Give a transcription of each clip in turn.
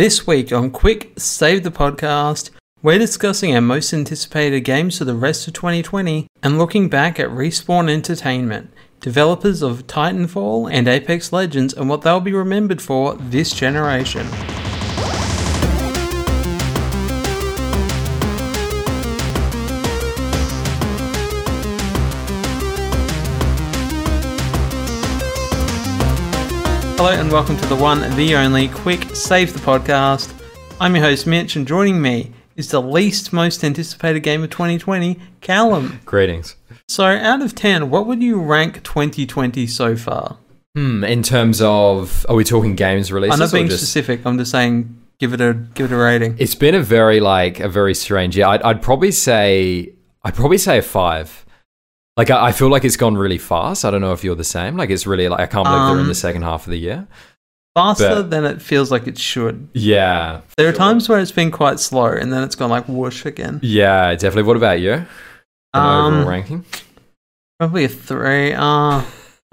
This week on Quick Save the Podcast, we're discussing our most anticipated games for the rest of 2020 and looking back at Respawn Entertainment, developers of Titanfall and Apex Legends, and what they'll be remembered for this generation. Hello and welcome to the one, the only Quick Save the Podcast. I'm your host Mitch, and joining me is the least most anticipated game of 2020, Callum. Greetings. So, out of 10, what would you rank 2020 so far? Hmm. In terms of, are we talking games releases? I'm not being just, specific. I'm just saying, give it a give it a rating. It's been a very like a very strange year. I'd, I'd probably say I'd probably say a five. Like I, I feel like it's gone really fast. I don't know if you're the same. Like it's really like I can't believe they're in Um, the second half of the year. Faster but- than it feels like it should. Yeah. There are times where it's been quite slow, and then it's gone like whoosh again. Yeah, definitely. What about you? An Um, overall ranking? Probably a three. Uh,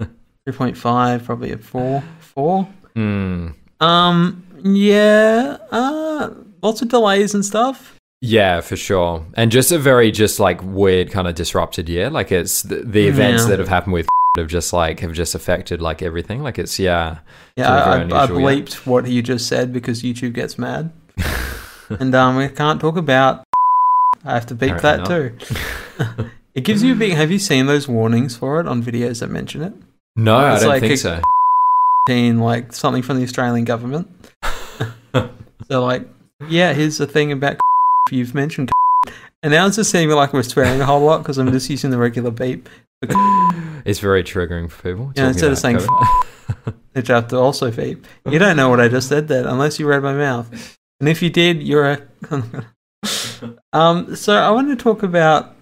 three point five. Probably a four. Four. Hmm. Um. Yeah. Uh. Lots of delays and stuff. Yeah, for sure. And just a very just like weird kind of disrupted year. Like it's the, the events Yeah. that have happened with have just like have just affected like everything. Like it's yeah. Yeah, I, I, I yeah. bleeped what you just said because YouTube gets mad, and um, we can't talk about. I have to beep that Apparently too. it gives you a big. Have you seen those warnings for it on videos that mention it? No, I don't like think so. Like something from the Australian government. so like, yeah, here's the thing about you've mentioned, and now it's just seeming like we're swearing a whole lot because I'm just using the regular beep. It's very triggering for people. Yeah, instead of saying which I have to also beep. You don't know what I just said then, unless you read my mouth. And if you did, you're a. um. So I want to talk about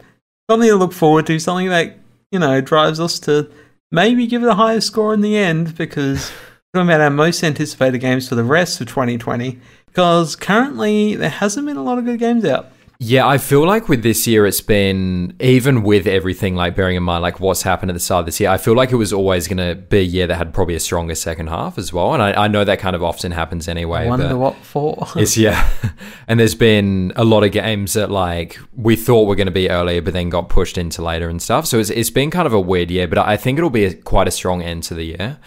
something to look forward to, something that you know drives us to maybe give it a higher score in the end, because we're talking about our most anticipated games for the rest of 2020. Because currently there hasn't been a lot of good games out. yeah, I feel like with this year, it's been even with everything like bearing in mind like what's happened at the start of this year. I feel like it was always going to be a year that had probably a stronger second half as well. And I, I know that kind of often happens anyway. I wonder what for. It's yeah, and there's been a lot of games that like we thought were going to be earlier, but then got pushed into later and stuff. So it's it's been kind of a weird year, but I think it'll be a, quite a strong end to the year,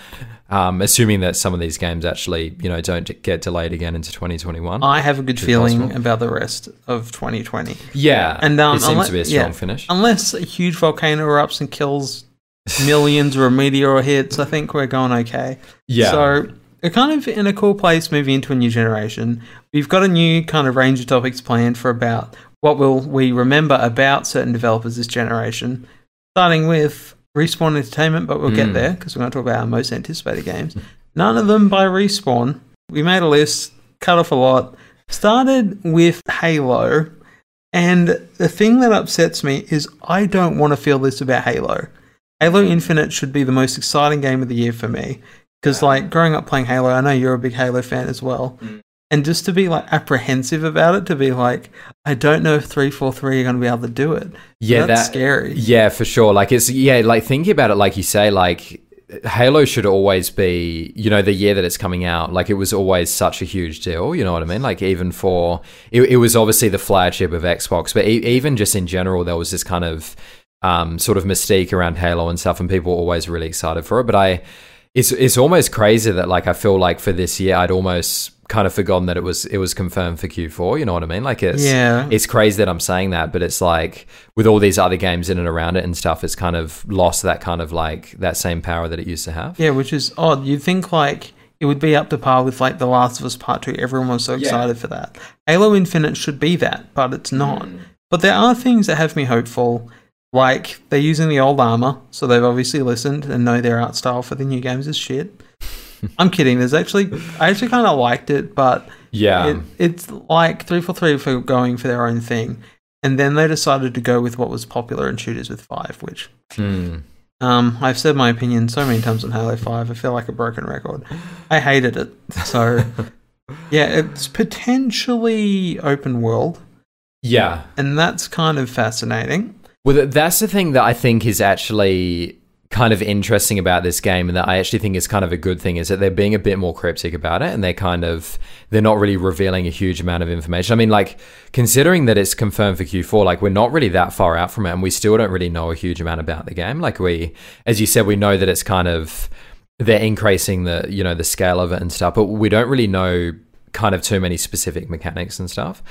um, assuming that some of these games actually you know don't get delayed again into 2021. I have a good feeling possible? about the rest of 2020. yeah, And um, it seems unless- to be a yeah. strong finish. Unless a huge volcano erupts and kills millions or a meteor hits, I think we're going okay. Yeah, So we're kind of in a cool place moving into a new generation. We've got a new kind of range of topics planned for about what will we remember about certain developers this generation. Starting with Respawn Entertainment, but we'll get Mm. there because we're going to talk about our most anticipated games. None of them by Respawn. We made a list, cut off a lot. Started with Halo, and the thing that upsets me is I don't want to feel this about Halo. Halo Infinite should be the most exciting game of the year for me. Because, like, growing up playing Halo, I know you're a big Halo fan as well. Mm. And just to be, like, apprehensive about it, to be like, I don't know if 343 are going to be able to do it. yeah, That's that scary. Yeah, for sure. Like it's yeah, like thinking about it, like you say, like Halo should always be, you know, the year that it's coming out. Like it was always such a huge deal. You know what I mean? Like even for it, it was obviously the flagship of Xbox, but e- even just in general, there was this kind of um, sort of mystique around Halo and stuff, and people were always really excited for it. But I, it's it's almost crazy that like I feel like for this year, I'd almost kind of forgotten that it was it was confirmed for Q4. You know what I mean? Like it's Yeah. it's crazy that I'm saying that, but it's like with all these other games in and around it and stuff, it's kind of lost that kind of like that same power that it used to have. Yeah, which is odd. You'd think, like, it would be up to par with, like, The Last of Us Part 2. Everyone was so Yeah. excited for that. Halo Infinite should be that, but it's not. Mm. But there are things that have me hopeful. Like they're using the old armor, so they've obviously listened and know their art style for the new games is shit. I'm kidding. There's actually I actually kind of liked it, but Yeah, it, it's like three for three for going for their own thing, and then they decided to go with what was popular in shooters with five, which Mm. um, I've said my opinion so many times on Halo Five. I feel like a broken record. I hated it. So yeah, it's potentially open world, yeah. and that's kind of fascinating. Well, that's the thing that I think is actually kind of interesting about this game and that I actually think is kind of a good thing is that they're being a bit more cryptic about it and they're kind of they're not really revealing a huge amount of information. I mean like considering that it's confirmed for Q4 like we're not really that far out from it and we still don't really know a huge amount about the game. Like we as you said we know that it's kind of they're increasing the you know the scale of it and stuff but we don't really know kind of too many specific mechanics and stuff.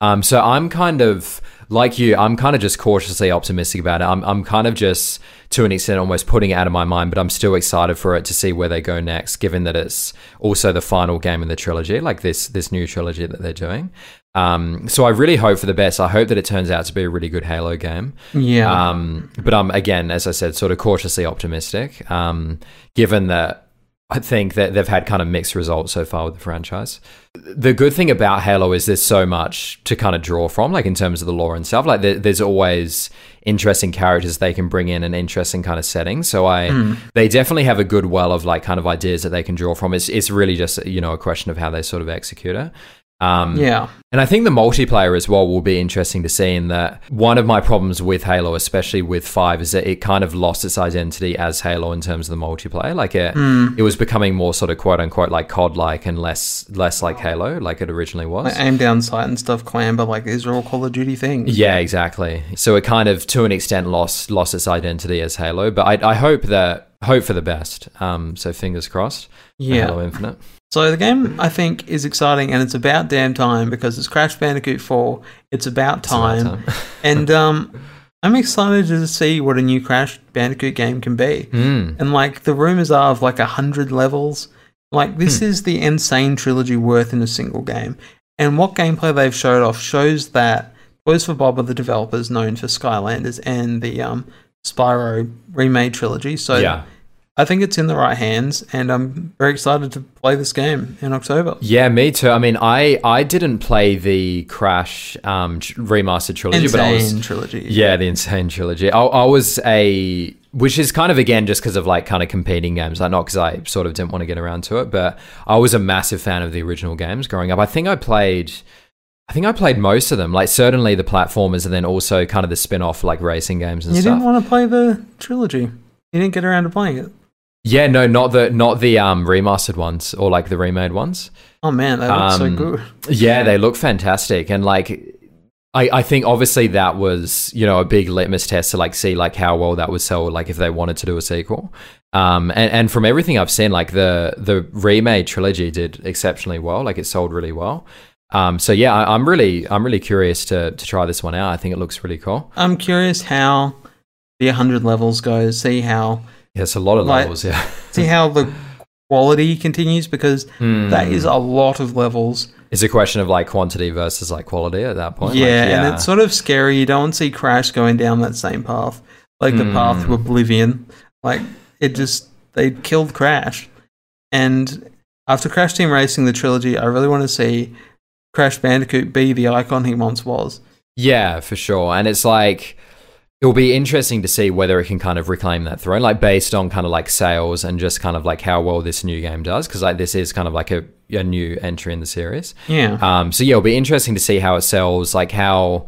Um, so I'm kind of like you. I'm kind of just cautiously optimistic about it. I'm I'm kind of just to an extent almost putting it out of my mind, but I'm still excited for it to see where they go next. Given that it's also the final game in the trilogy, like this this new trilogy that they're doing. Um, so I really hope for the best. I hope that it turns out to be a really good Halo game. Yeah. Um, but I'm again, as I said, sort of cautiously optimistic. Um, given that I think that they've had kind of mixed results so far with the franchise. The good thing about Halo is there's so much to kind of draw from, like in terms of the lore and stuff. Like there, there's always interesting characters they can bring in and interesting kind of settings. So I, Hmm. they definitely have a good well of like kind of ideas that they can draw from. It's it's really just you know a question of how they sort of execute it. Um, yeah. and I think the multiplayer as well will be interesting to see. In that one of my problems with Halo, especially with Five, is that it kind of lost its identity as Halo in terms of the multiplayer. Like it, Hmm. it was becoming more sort of quote unquote like COD like and less less like Halo, like it originally was. Like aim down sight and stuff, clamber, like these are all Call of Duty things. Yeah, exactly. So it kind of, to an extent, lost lost its identity as Halo. But I, I hope that hope for the best. Um, so fingers crossed. Yeah. Halo Infinite. So the game I think is exciting and it's about damn time because it's Crash Bandicoot 4. It's about It's about time. and um I'm excited to see what a new Crash Bandicoot game can be. Mm. And like the rumors are of like a hundred levels. Like this is the insane trilogy worth in a single game. And what gameplay they've showed off shows that Toys for Bob are the developers known for Skylanders and the um Spyro remade trilogy. So yeah. I think it's in the right hands, and I'm very excited to play this game in October. Yeah, me too. I mean, I I didn't play the Crash um, remastered trilogy, Insane but I was trilogy. yeah, the Insane trilogy. I, I was a which is kind of again just because of like kind of competing games, like not because I sort of didn't want to get around to it, but I was a massive fan of the original games growing up. I think I played. I think I played most of them, like certainly the platformers, and then also kind of the spin-off like racing games and You stuff. You didn't want to play the trilogy. You didn't get around to playing it. Yeah, no, not the not the um remastered ones or like the remade ones. Oh man, that looks so Um, good. Yeah, they look fantastic, and like. I, I think obviously that was you know a big litmus test to like see like how well that would sell like if they wanted to do a sequel um and, and from everything I've seen like the the remade trilogy did exceptionally well like it sold really well um so yeah I, I'm really I'm really curious to to try this one out I think it looks really cool I'm curious how the 100 levels goes. See how yeah, it's a lot of Like- levels yeah see how the quality continues because Hmm. that is a lot of levels. it's a question of like quantity versus like quality at that point Like, yeah, and it's sort of scary. You don't see Crash going down that same path, like the path to Hmm. oblivion. Like it just they killed Crash, and after Crash Team Racing the trilogy, I really want to see Crash Bandicoot be the icon he once was. Yeah, for sure. And it's like it'll be interesting to see whether it can kind of reclaim that throne, like based on kind of like sales and just kind of like how well this new game does, because like this is kind of like a, a new entry in the series. Yeah, Um, so yeah, it'll be interesting to see how it sells, like how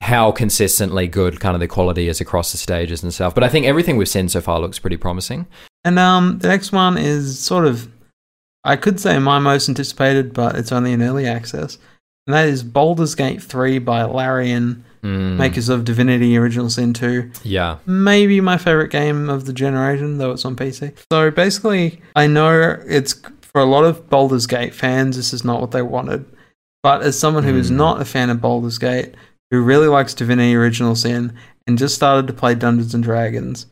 how consistently good kind of the quality is across the stages and stuff. But I think everything we've seen so far looks pretty promising. and um, the next one is sort of, I could say my most anticipated, but it's only in early access, and that is Baldur's Gate Three by Larian, Mm, makers of Divinity: Original Sin Two. yeah. maybe my favorite game of the generation, though it's on PC. So basically, I know it's for a lot of Baldur's Gate fans, this is not what they wanted. But as someone who is Hmm. not a fan of Baldur's Gate, who really likes Divinity Original Sin, and just started to play Dungeons and Dragons,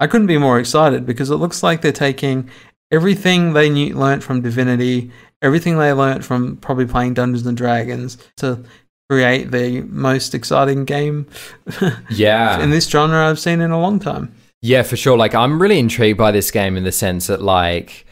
I couldn't be more excited because it looks like they're taking everything they knew, learnt from Divinity, everything they learnt from probably playing Dungeons and Dragons to create the most exciting game Yeah. in this genre I've seen in a long time. Yeah, for sure. Like I'm really intrigued by this game in the sense that like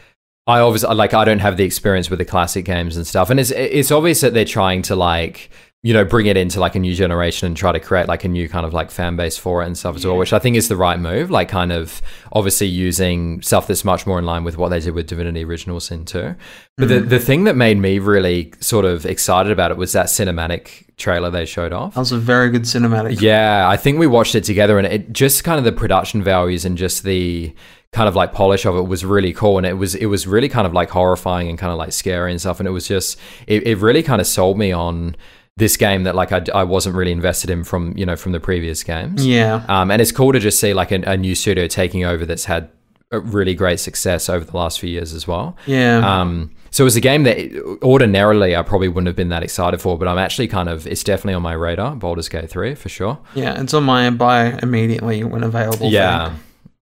I obviously like I don't have the experience with the classic games and stuff, and it's it's obvious that they're trying to like you know, bring it into like a new generation and try to create like a new kind of like fan base for it and stuff as well, which I think is the right move. Like, kind of obviously using stuff that's much more in line with what they did with Divinity Original Sin 2. But the, mm. the thing that made me really sort of excited about it was that cinematic trailer they showed off. That was a very good cinematic. Yeah, I think we watched it together and it just kind of the production values and just the kind of like polish of it was really cool and it was it was really kind of like horrifying and kind of like scary and stuff and it was just it, it really kind of sold me on this game that like I, I wasn't really invested in from you know from the previous games Yeah. um, and it's cool to just see like a, a new studio taking over that's had a really great success over the last few years as well Yeah. um, so it was a game that ordinarily I probably wouldn't have been that excited for, but I'm actually kind of it's definitely on my radar. Baldur's Gate three for sure. yeah. It's on my buy immediately when available. Yeah,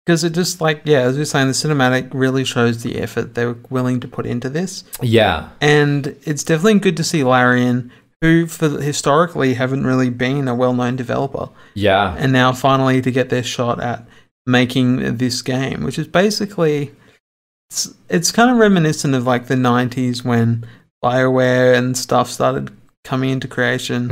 Because it just like, yeah, as you're saying, the cinematic really shows the effort they were willing to put into this. yeah, And it's definitely good to see Larian, who for historically haven't really been a well-known developer, yeah, and now finally to get their shot at making this game, which is basically it's, it's kind of reminiscent of like the 90s when BioWare and stuff started coming into creation.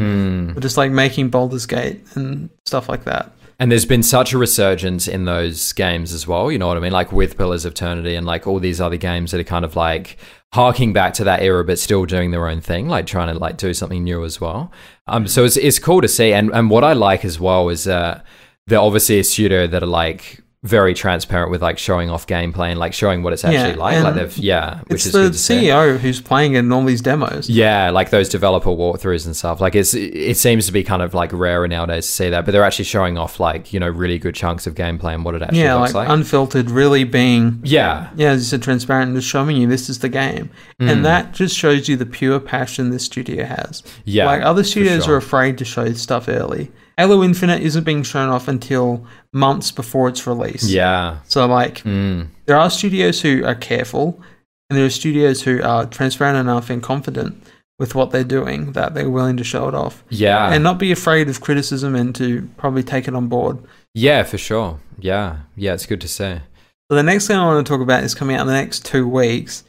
Mm. Just like making Baldur's Gate and stuff like that. And there's been such a resurgence in those games as well. You know what I mean? Like with Pillars of Eternity and like all these other games that are kind of like harking back to that era, but still doing their own thing, like trying to like do something new as well. Um, so it's it's cool to see. And and what I like as well is uh, they're obviously a studio that are like very transparent with like showing off gameplay and like showing what it's actually Yeah, like. Like they've yeah, which It's is the good to see. CEO who's playing it in all these demos. Yeah, like those developer walkthroughs and stuff. Like it's it seems to be kind of like rarer nowadays to see that, but they're actually showing off like you know really good chunks of gameplay and what it actually Yeah, looks like, like. unfiltered, really being yeah, yeah, as you said, transparent and just showing you this is the game, Mm. and that just shows you the pure passion this studio has. yeah. like other studios sure. are afraid to show stuff early. Halo Infinite isn't being shown off until months before its release. Yeah. So like Mm. there are studios who are careful, and there are studios who are transparent enough and confident with what they're doing that they're willing to show it off Yeah. and not be afraid of criticism and to probably take it on board. yeah, for sure. Yeah. Yeah, it's good to say. So the next thing I want to talk about is coming out in the next two weeks,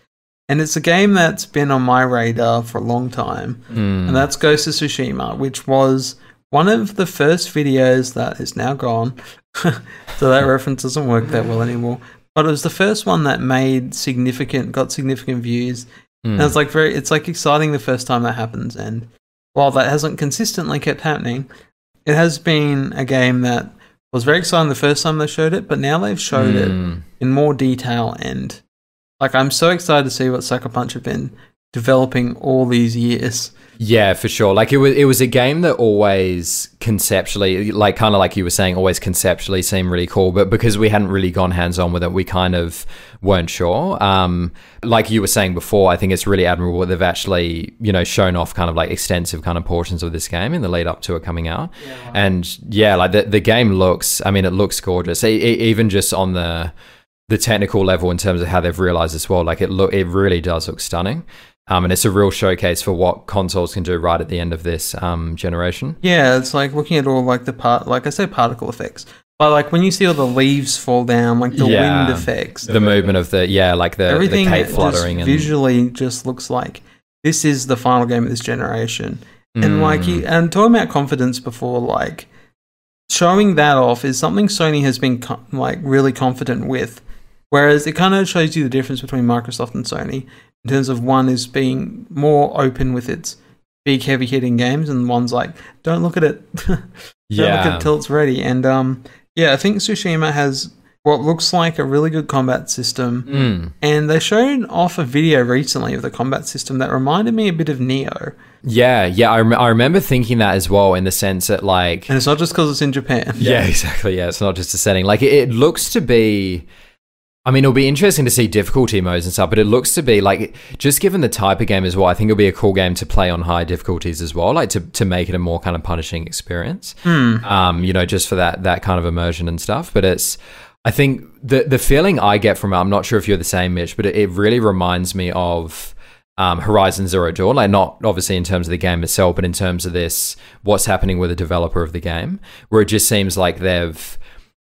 and it's a game that's been on my radar for a long time, Mm. and that's Ghost of Tsushima, which was one of the first videos that is now gone. so that reference doesn't work that well anymore. But it was the first one that made significant, got significant views, Mm. and it's like very, it's like exciting the first time that happens. And while that hasn't consistently kept happening, it has been a game that was very exciting the first time they showed it, but now they've showed it Mm. in more detail and like I'm so excited to see what Sucker Punch have been developing all these years. Yeah, for sure. Like it was, it was a game that always conceptually, like kind of like you were saying, always conceptually seemed really cool. But because we hadn't really gone hands on with it, we kind of weren't sure. Um, like you were saying before, I think it's really admirable that they've actually, you know, shown off kind of like extensive kind of portions of this game in the lead up to it coming out. And yeah, like the the game looks. I mean, it looks gorgeous. E- e- even just on the the technical level in terms of how they've realized this world, like it look, it really does look stunning. Um, and it's a real showcase for what consoles can do right at the end of this um, generation. Yeah, it's like looking at all like the part like I say particle effects. But like when you see all the leaves fall down, like the Yeah. wind effects, The movement of the yeah, like the, the everything just fluttering and visually just looks like this is the final game of this generation. And like Mm. you, and talking about confidence before, like showing that off is something Sony has been co- like really confident with. Whereas it kind of shows you the difference between Microsoft and Sony in terms of one is being more open with its big heavy hitting games, and one's like, don't look at it, don't look at it till it's ready. And um, yeah, I think Tsushima has what looks like a really good combat system. Mm. And they showed off a video recently of the combat system that reminded me a bit of Nioh. yeah, yeah. I, rem- I remember thinking that as well in the sense that like And it's not just because it's in Japan. Yeah, exactly. Yeah, it's not just a setting. Like it, it looks to be. I mean, it'll be interesting to see difficulty modes and stuff, but it looks to be like just given the type of game as well. I think it'll be a cool game to play on high difficulties as well, like to, to make it a more kind of punishing experience. Hmm. Um, you know, just for that that kind of immersion and stuff. But it's, I think the the feeling I get from it. I'm not sure if you're the same, Mitch, but it, it really reminds me of um, Horizon Zero Dawn, like not obviously in terms of the game itself, but in terms of this, what's happening with the developer of the game, where it just seems like they've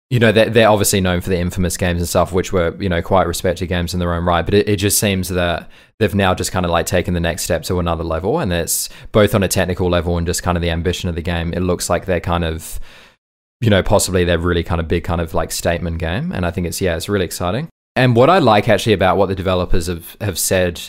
you know, they're, they're obviously known for the infamous games and stuff, which were, you know, quite respected games in their own right. But it, it just seems that they've now just kind of like taken the next step to another level. And it's both on a technical level and just kind of the ambition of the game. It looks like they're kind of, you know, possibly they're really kind of big kind of like statement game. And I think it's, yeah, it's really exciting. And what I like actually about what the developers have, have said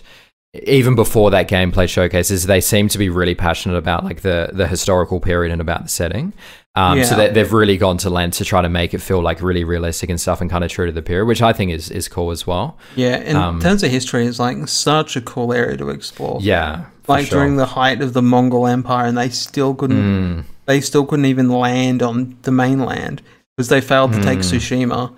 even before that gameplay showcase is they seem to be really passionate about like the the historical period and about the setting um, so Yeah. they, they've really gone to length to try to make it feel like really realistic and stuff and kind of true to the period which i think is is cool as well Yeah, in Um, terms of history, it's like such a cool area to explore. yeah like sure. during the height of the Mongol Empire, and they still couldn't. Mm, They still couldn't even land on the mainland because they failed to take Mm. Tsushima.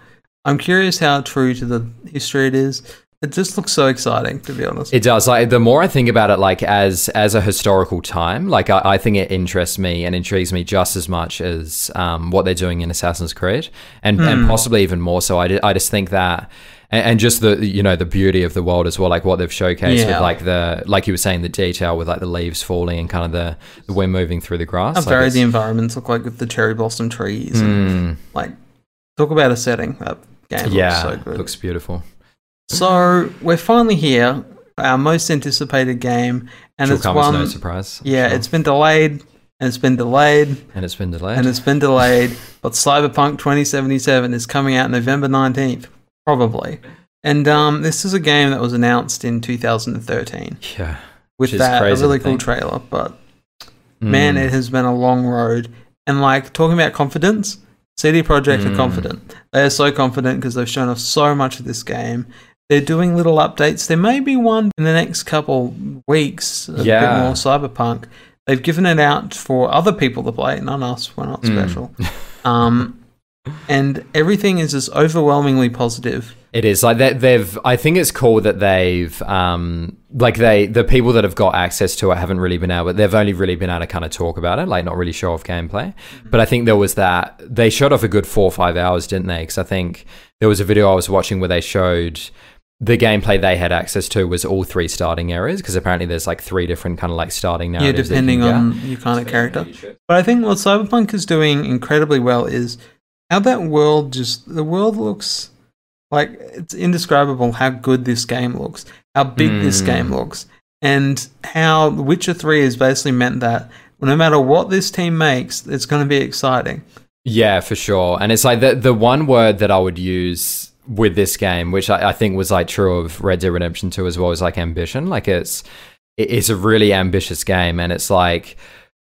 I'm curious how true to the history it is. It just looks so exciting, to be honest. It does. Like the more I think about it, like as as a historical time, like I, I think it interests me and intrigues me just as much as um, what they're doing in Assassin's Creed, and and possibly even more so. I, I just think that. And just the you know the beauty of the world as well, like what they've showcased Yeah. with like the like you were saying the detail with like the leaves falling and kind of the, the wind moving through the grass. how Like, the environments look like with the cherry blossom trees. And, Mm, like, talk about a setting. That game yeah, looks so good. looks beautiful. So we're finally here, our most anticipated game, and it's one. no surprise. Yeah, sure. it's been delayed, and it's been delayed, and it's been delayed. and it's been delayed. But Cyberpunk 2077 is coming out November 19th, probably. And um, this is a game that was announced in 2013 yeah, with Which is that a really cool trailer. But man, Mm. it has been a long road. And like talking about confidence, CD Projekt are Mm. confident. They are so confident because they've shown off so much of this game. They're doing little updates. There may be one in the next couple weeks, a Yeah. bit more cyberpunk. They've given it out for other people to play, not us. We're not Mm. special. um, and everything is just overwhelmingly positive. It is like that. They've. I think it's cool that they've, um, like they, the people that have got access to it haven't really been able. They've only really been able to kind of talk about it, like not really show off gameplay. But I think there was that they showed off a good four or five hours, didn't they? Because I think there was a video I was watching where they showed the gameplay they had access to was all three starting areas because apparently there's like three different kind of like starting Yeah, narratives. that you depending can get. on your kind of character. But I think what Cyberpunk is doing incredibly well is how that world just the world looks like it's indescribable how good this game looks, how big this Mm. game looks, and how Witcher 3 has basically meant that no matter what this team makes, it's going to be exciting. Yeah, for sure. And it's like the the one word that I would use with this game, which I, I think was like true of Red Dead Redemption 2 as well, is like ambition. Like it's it's a really ambitious game, and it's like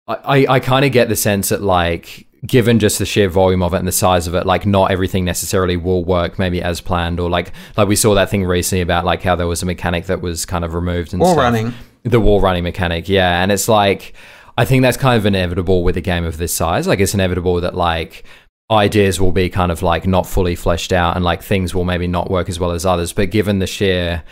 I I, I kind of get the sense that like given just the sheer volume of it and the size of it like not everything necessarily will work maybe as planned or like like we saw that thing recently about like how there was a mechanic that was kind of removed and Wall stuff. running. The wall running mechanic, yeah. And it's like, I think that's kind of inevitable with a game of this size. Like, it's inevitable that, like, ideas will be kind of like not fully fleshed out and like things will maybe not work as well as others. But given the sheer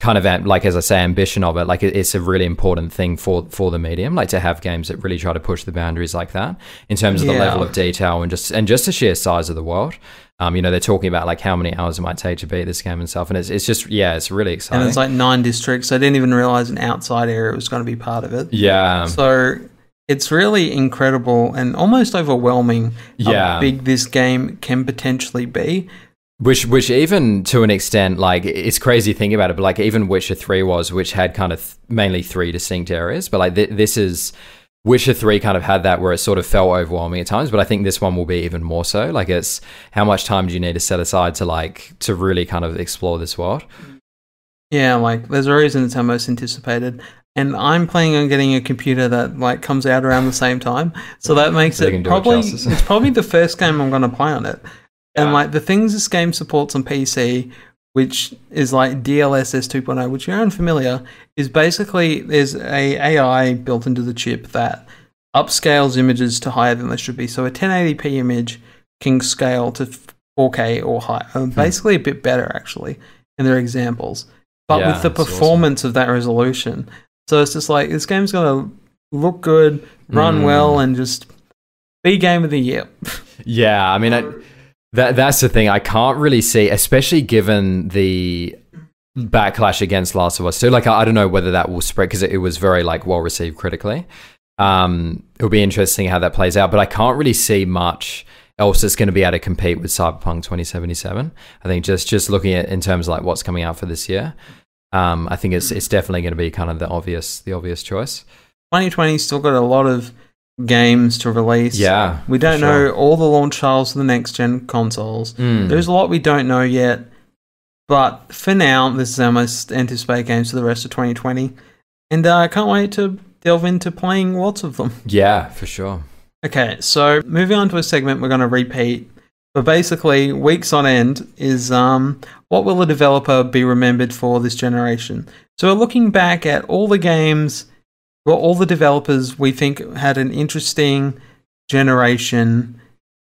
kind of am- like as I say ambition of it like it's a really important thing for for the medium like to have games that really try to push the boundaries like that in terms of the level of detail and just and just the sheer size of the world um you know they're talking about like how many hours it might take to beat this game and stuff and it's, it's just yeah it's really exciting And it's like nine districts. I didn't even realize an outside area was going to be part of it. yeah So it's really incredible and almost overwhelming Yeah. how big this game can potentially be. Which, which even to an extent, like it's crazy thinking about it, but like even Witcher Three was, which had kind of th- mainly three distinct areas, but like th- this is Witcher Three kind of had that where it sort of felt overwhelming at times, but I think this one will be even more so. Like it's how much time do you need to set aside to like to really kind of explore this world? Yeah, like there's a reason it's our most anticipated. And I'm planning on getting a computer that like comes out around the same time. So that makes So it probably it's probably the first game I'm gonna play on it. And Yeah. like the things this game supports on PC, which is like DLSS 2.0, which you're unfamiliar, is basically there's a AI built into the chip that upscales images to higher than they should be. So a 1080p image can scale to 4K or higher, uh, basically a bit better actually in their examples. But Yeah, with the that's awesome. performance of that resolution, so it's just like this game's gonna look good, run Mm. well, and just be game of the year. Yeah, I mean, I, that that's the thing. I can't really see, especially given the backlash against Last of Us 2. Like, I, I don't know whether that will spread because it, it was very like well received critically. Um, it'll be interesting how that plays out, but I can't really see much else that's going to be able to compete with Cyberpunk 2077. I think just just looking at in terms of like what's coming out for this year, um, I think it's it's definitely going to be kind of the obvious the obvious choice. 2020 still got a lot of games to release. Yeah, We don't sure. know all the launch titles for the next gen consoles. Mm. There's a lot we don't know yet. But for now, this is our most anticipated games for the rest of 2020. And uh, I can't wait to delve into playing lots of them. yeah, for sure. Okay, so moving on to a segment we're going to repeat. But basically, weeks on end is um, what will a developer be remembered for this generation? So we're looking back at all the games, well, all the developers we think had an interesting generation.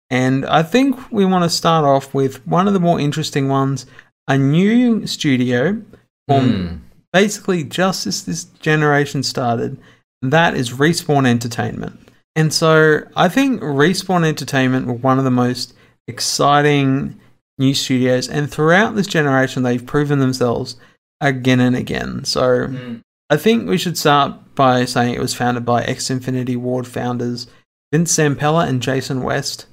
And I think we want to start off with one of the more interesting ones a new studio formed Mm. basically just as this generation started. and That is Respawn Entertainment. And so I think Respawn Entertainment were one of the most exciting new studios, and throughout this generation, they've proven themselves again and again. So I think we should start by saying it was founded by ex Infinity Ward founders Vince Zampella and Jason West,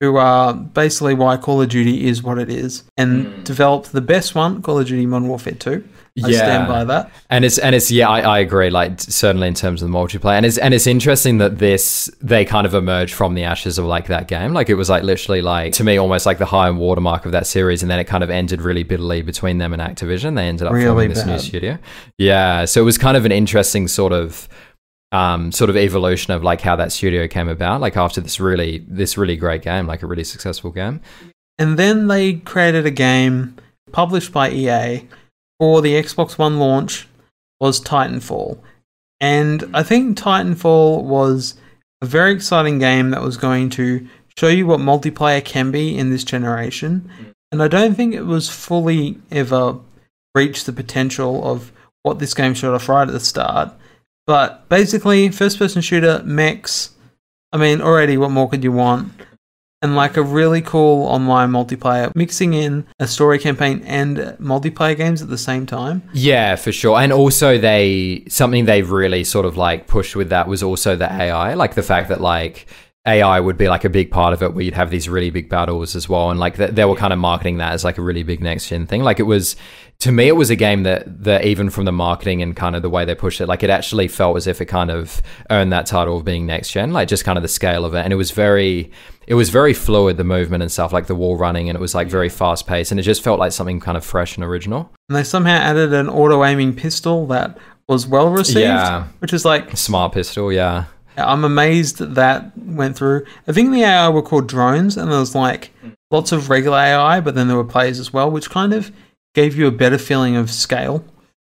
who are basically why Call of Duty is what it is, and Mm. developed the best one, Call of Duty Modern Warfare 2. I Yeah. stand by that. And it's and it's yeah, I, I agree. Like certainly in terms of the multiplayer, and it's and it's interesting that this they kind of emerged from the ashes of like that game. Like it was like literally like to me almost like the high and watermark of that series, and then it kind of ended really bitterly between them and Activision. They ended up Really forming this new studio. Yeah, so it was kind of an interesting sort of um, sort of evolution of like how that studio came about. Like after this really this really great game, like a really successful game. And then they created a game published by EA for the Xbox One launch was Titanfall. And I think Titanfall was a very exciting game that was going to show you what multiplayer can be in this generation. Mm. And I don't think it was fully ever reached the potential of what this game showed off right at the start. But basically, first person shooter, mechs. I mean, already, what more could you want? And like a really cool online multiplayer, mixing in a story campaign and multiplayer games at the same time. Yeah, for sure. And also they something they've really sort of like pushed with that was also the AI, like the fact that like AI would be like a big part of it where you'd have these really big battles as well and like th- they were kind of marketing that as like a really big next gen thing. Like it was to me it was a game that that even from the marketing and kind of the way they pushed it like it actually felt as if it kind of earned that title of being next gen, like just kind of the scale of it and it was very it was very fluid the movement and stuff like the wall running and it was like very fast paced and it just felt like something kind of fresh and original. And they somehow added an auto aiming pistol that was well received, Yeah. which is like, Smart pistol, yeah. I'm amazed that that went through. I think the AI were called drones, and there was like lots of regular AI, but then there were players as well, which kind of gave you a better feeling of scale.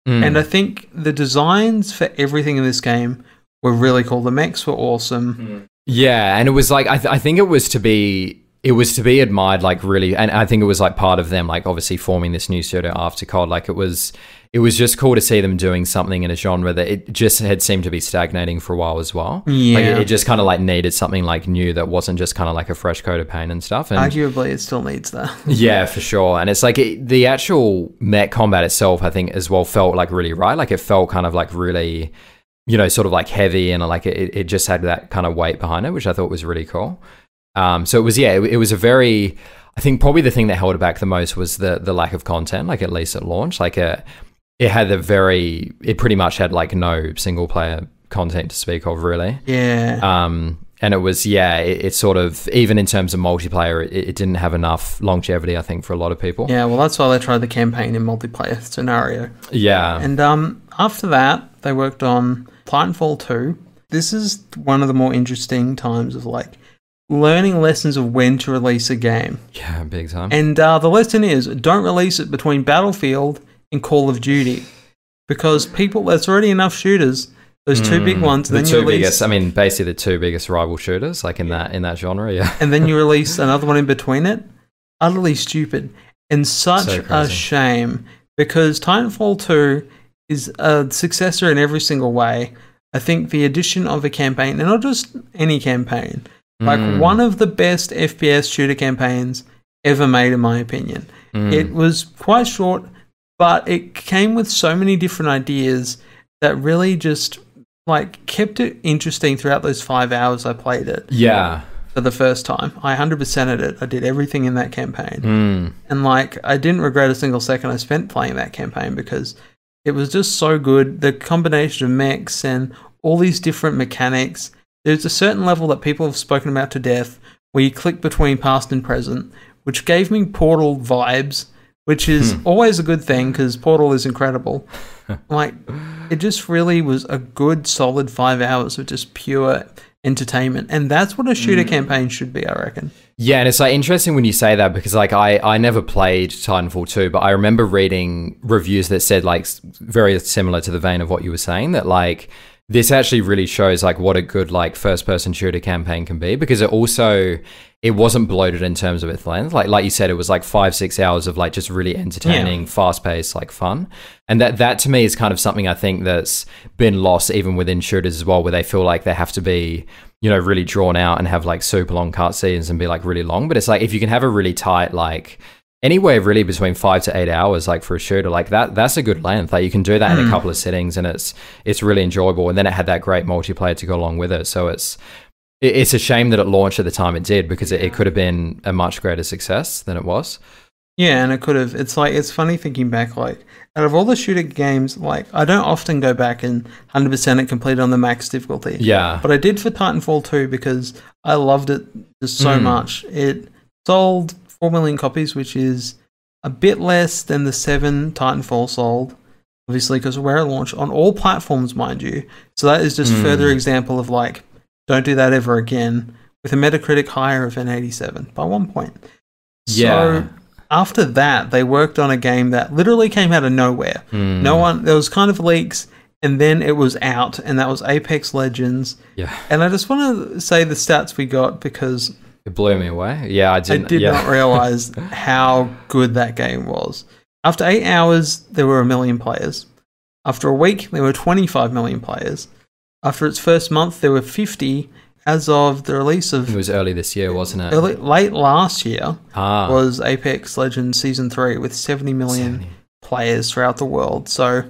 Mm. And I think the designs for everything in this game were really cool. The mechs were awesome. yeah, and it was like I, th- I think it was to be it was to be admired like really and I think it was like part of them like obviously forming this new studio after COD like it was it was just cool to see them doing something in a genre that it just had seemed to be stagnating for a while as well. Like Yeah. it, it just kind of like needed something like new that wasn't just kind of like a fresh coat of paint and stuff. And Arguably, it still needs that. yeah, for sure. And it's like it, the actual mech combat itself, I think, as well felt like really right. Like it felt kind of like really, you know, sort of like heavy and like it, it just had that kind of weight behind it, which I thought was really cool. Um, so it was, yeah, it, it was a very, I think probably the thing that held it back the most was the the lack of content, like at least at launch. Like a, it had a very, it pretty much had like no single player content to speak of, really. yeah. Um, and it was, yeah, it, it sort of, even in terms of multiplayer, it, it didn't have enough longevity, I think, for a lot of people. Yeah, well, that's why they tried the campaign in multiplayer scenario. Yeah. And um, after that, they worked on Titanfall 2. This is one of the more interesting times of like learning lessons of when to release a game. yeah, big time. And uh, the lesson is don't release it between Battlefield and Call of Duty because people, there's already enough shooters. Those two big Mm, ones. the then you two release, biggest, I mean, basically the two biggest rival shooters, like in that in that genre. Yeah. and then you release another one in between it. Utterly stupid and such So a shame because Titanfall 2 is a successor in every single way. I think the addition of a campaign, and not just any campaign, like Mm, one of the best FPS shooter campaigns ever made, in my opinion. mm. It was quite short, but it came with so many different ideas that really just like kept it interesting throughout those five hours I played it. yeah, for the first time. I 100%ed it. I did everything in that campaign. Mm. And like, I didn't regret a single second I spent playing that campaign because it was just so good. The combination of mechs and all these different mechanics. There's a certain level that people have spoken about to death where you click between past and present, which gave me Portal vibes, which is Hmm. always a good thing because Portal is incredible. like, it just really was a good, solid five hours of just pure entertainment. And that's what a shooter campaign should be, I reckon. Yeah, and it's like interesting when you say that because like I I never played Titanfall 2, but I remember reading reviews that said like very similar to the vein of what you were saying that like this actually really shows like what a good like first person shooter campaign can be because it also it wasn't bloated in terms of its length. Like like you said, it was like five six hours of like just really entertaining, fast paced, like fun, and that that to me is kind of something I think that's been lost even within shooters as well, where they feel like they have to be you know really drawn out and have like super long cutscenes and be like really long. But it's like if you can have a really tight like anywhere really between five to eight hours like for a shooter like that that's a good length like you can do that in a couple of settings and it's it's really enjoyable and then it had that great multiplayer to go along with it so it's it- it's a shame that it launched at the time it did because it, it could have been a much greater success than it was Yeah, and it could have. It's like it's funny thinking back. Like out of all the shooter games, like I don't often go back and hundred percent it complete on the max difficulty. yeah but I did for Titanfall 2 because I loved it just so Mm. much. It sold four million copies, which is a bit less than the seven Titanfall sold. Obviously, because where it launched on all platforms, mind you. So that is just Mm. further example of like, don't do that ever again. With a Metacritic higher of an 87 by one point. Yeah. So after that, they worked on a game that literally came out of nowhere. Mm. No one, there was kind of leaks, and then it was out, and that was Apex Legends. yeah And I just want to say the stats we got because it blew me away yeah i didn't I did yeah. not realize how good that game was. After eight hours, there were a million players. After a week, there were 25 million players. After its first month, there were 50. As of the release of, it was early this year wasn't it early, late last year, ah was Apex Legends Season 3 with 70 million 70. players throughout the world. So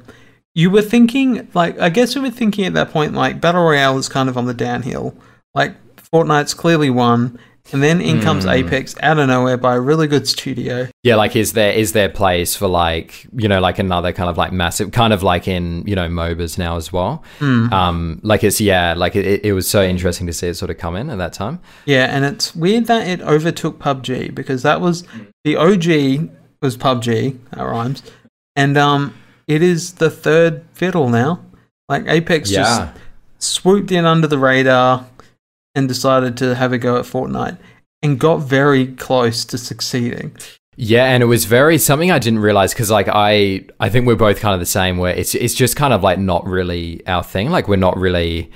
you were thinking, like, I guess we were thinking at that point, like, Battle Royale is kind of on the downhill. Like, Fortnite's clearly won. And then in comes Hmm. Apex out of nowhere by a really good studio. Yeah, like is there is there place for like you know like another kind of like massive kind of like in you know MOBAs now as well. Hmm. Um, like it's yeah, like it, it was so interesting to see it sort of come in at that time. Yeah, and it's weird that it overtook PUBG because that was the OG was PUBG, that rhymes. And um it is the third fiddle now. Like Apex Yeah, just swooped in under the radar and decided to have a go at Fortnite and got very close to succeeding. yeah, and it was very something I didn't realize because like I I think we're both kind of the same where it's it's just kind of like not really our thing. Like we're not really.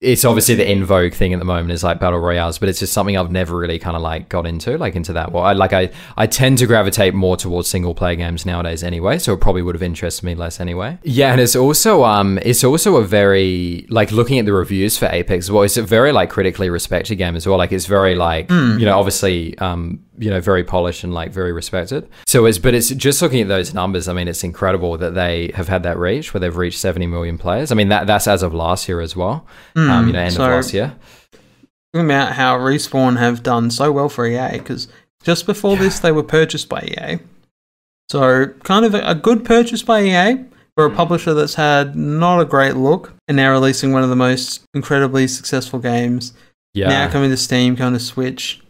It's obviously the in vogue thing at the moment is like battle royales, but it's just something I've never really kind of like got into, like into that. Well, I like I I tend to gravitate more towards single player games nowadays anyway, so it probably would have interested me less anyway. Yeah, and it's also um it's also a very like looking at the reviews for Apex as well. It's a very like critically respected game as well. Like it's very like you know obviously um you know very polished and like very respected. So it's but it's just looking at those numbers. I mean, it's incredible that they have had that reach where they've reached 70 million players. I mean that that's as of last year as well. Um, you know, end so- of last year. Talking about how Respawn have done so well for EA because just before this they were purchased by EA. So kind of a, a good purchase by EA for a publisher that's had not a great look and now releasing one of the most incredibly successful games Yeah. now coming to Steam, coming to Switch,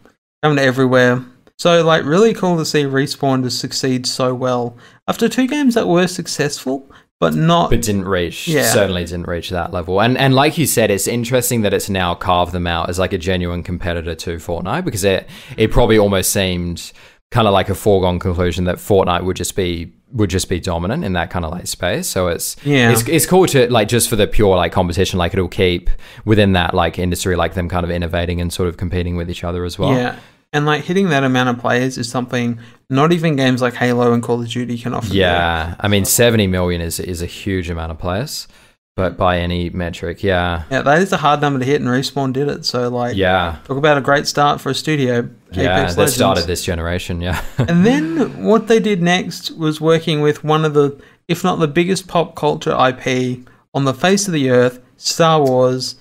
coming to everywhere. So like really cool to see Respawn to succeed so well after two games that were successful but not but didn't reach Yeah. certainly didn't reach that level and and like you said it's interesting that it's now carved them out as like a genuine competitor to Fortnite because it it probably almost seemed kind of like a foregone conclusion that Fortnite would just be would just be dominant in that kind of like space so it's Yeah. it's, it's cool to like just for the pure like competition like it'll keep within that like industry like them kind of innovating and sort of competing with each other as well Yeah. And like hitting that amount of players is something not even games like Halo and Call of Duty can offer. yeah I mean 70 million is is a huge amount of players but by any metric yeah Yeah, that is a hard number to hit and Respawn did it. So like yeah talk about a great start for a studio. Yeah, Apex that Legends. started this generation. Yeah, and then what they did next was working with one of the, if not the biggest pop culture IP on the face of the earth, Star Wars,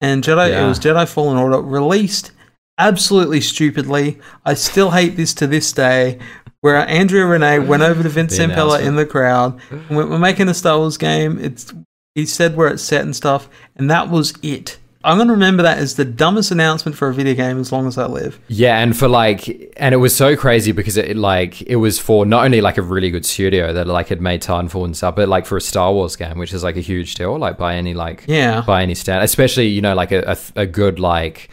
and Jedi. It was Jedi Fallen Order released absolutely stupidly. I still hate this to this day. Where Andrea Rene went over to Vince announcement. in the crowd and went, "We're making a Star Wars game." It's he said where it's set and stuff, and that was it. I'm gonna remember that as the dumbest announcement for a video game as long as I live. Yeah, and for like, and it was so crazy because it like it was for not only like a really good studio that like had made Titanfall and stuff, but like for a Star Wars game, which is like a huge deal, like by any like Yeah, by any stand, especially you know like a, a, a good like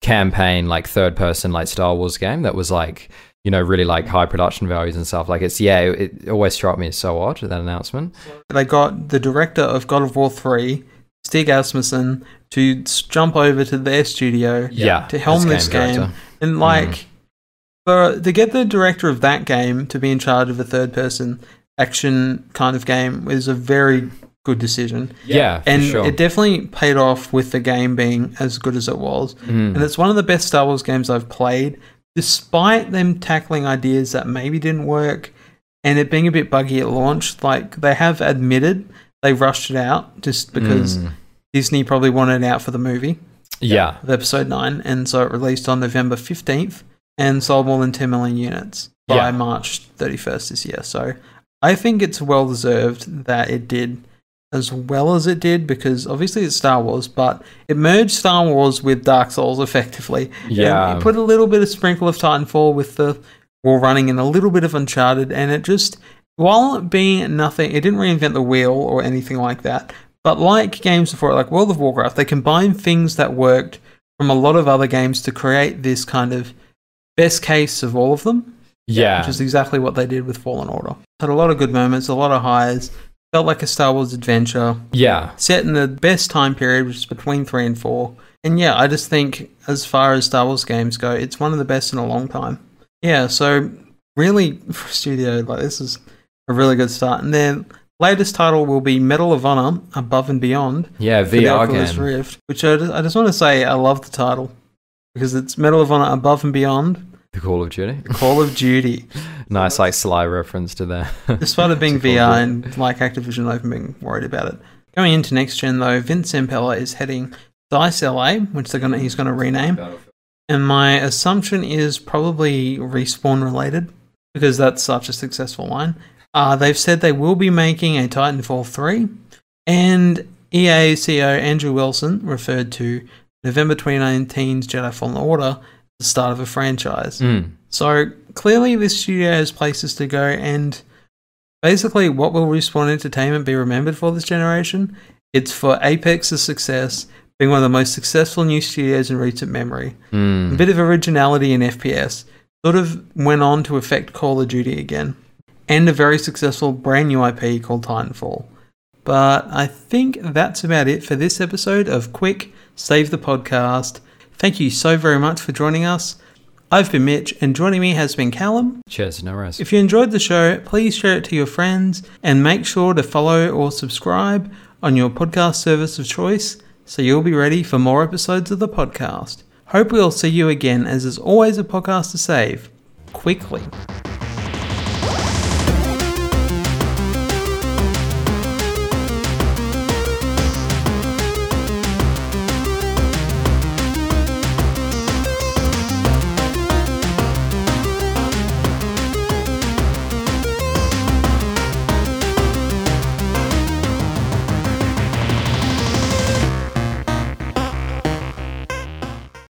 campaign like third person like Star Wars game that was like you know really like high production values and stuff. Like it's yeah, it, it always struck me as so odd that announcement. they got the director of God of War three, Stig Asmussen, to jump over to their studio Yeah, to helm as this game. director. And mm. like, for to get the director of that game to be in charge of a third-person action kind of game is a very good decision, Yeah, and sure. it definitely paid off with the game being as good as it was. Mm. And it's one of the best Star Wars games I've played, despite them tackling ideas that maybe didn't work and it being a bit buggy at launch. Like they have admitted they rushed it out just because Mm. Disney probably wanted it out for the movie yeah, of episode 9 and so it released on november 15th and sold more than 10 million units by Yeah. march 31st this year so i think it's well deserved that it did as well as it did because obviously it's star wars but it merged star wars with dark souls effectively Yeah. it put a little bit of sprinkle of titanfall with the wall running and a little bit of uncharted and it just while it being nothing it didn't reinvent the wheel or anything like that but like games before, like World of Warcraft, they combined things that worked from a lot of other games to create this kind of best case of all of them, yeah, which is exactly what they did with Fallen Order. Had a lot of good moments, a lot of highs, felt like a Star Wars adventure, yeah. set in the best time period, which is between three and four. And yeah, I just think as far as Star Wars games go, it's one of the best in a long time. Yeah, so really for a studio, like this is a really good start. And their latest title will be Medal of Honor Above and Beyond Yeah, VR game. Rift, which I just, I just want to say I love the title because it's Medal of Honor Above and Beyond The Call of Duty. Call of Duty. nice, like sly reference to that. Despite it being VR and like Activision, I've been worried about it. Going into next gen though, Vince Zampella is heading Dice LA, which they're gonna he's gonna rename. And my assumption is probably respawn related because that's such a successful line. Uh, they've said they will be making a Titanfall 3, and EA CEO Andrew Wilson referred to November 2019's Jedi Fallen Order the start of a franchise. Mm. So clearly, this studio has places to go, and basically, what will Respawn Entertainment be remembered for this generation? It's for Apex's success, being one of the most successful new studios in recent memory. A Mm. bit of originality in FPS, sort of went on to affect Call of Duty again, and a very successful brand new IP called Titanfall. But I think that's about it for this episode of Quick Save the Podcast. Thank you so very much for joining us. I've been Mitch, and joining me has been Callum. Cheers, no rest. If you enjoyed the show, please share it to your friends and make sure to follow or subscribe on your podcast service of choice so you'll be ready for more episodes of the podcast. Hope we'll see you again, as there's always a podcast to save quickly.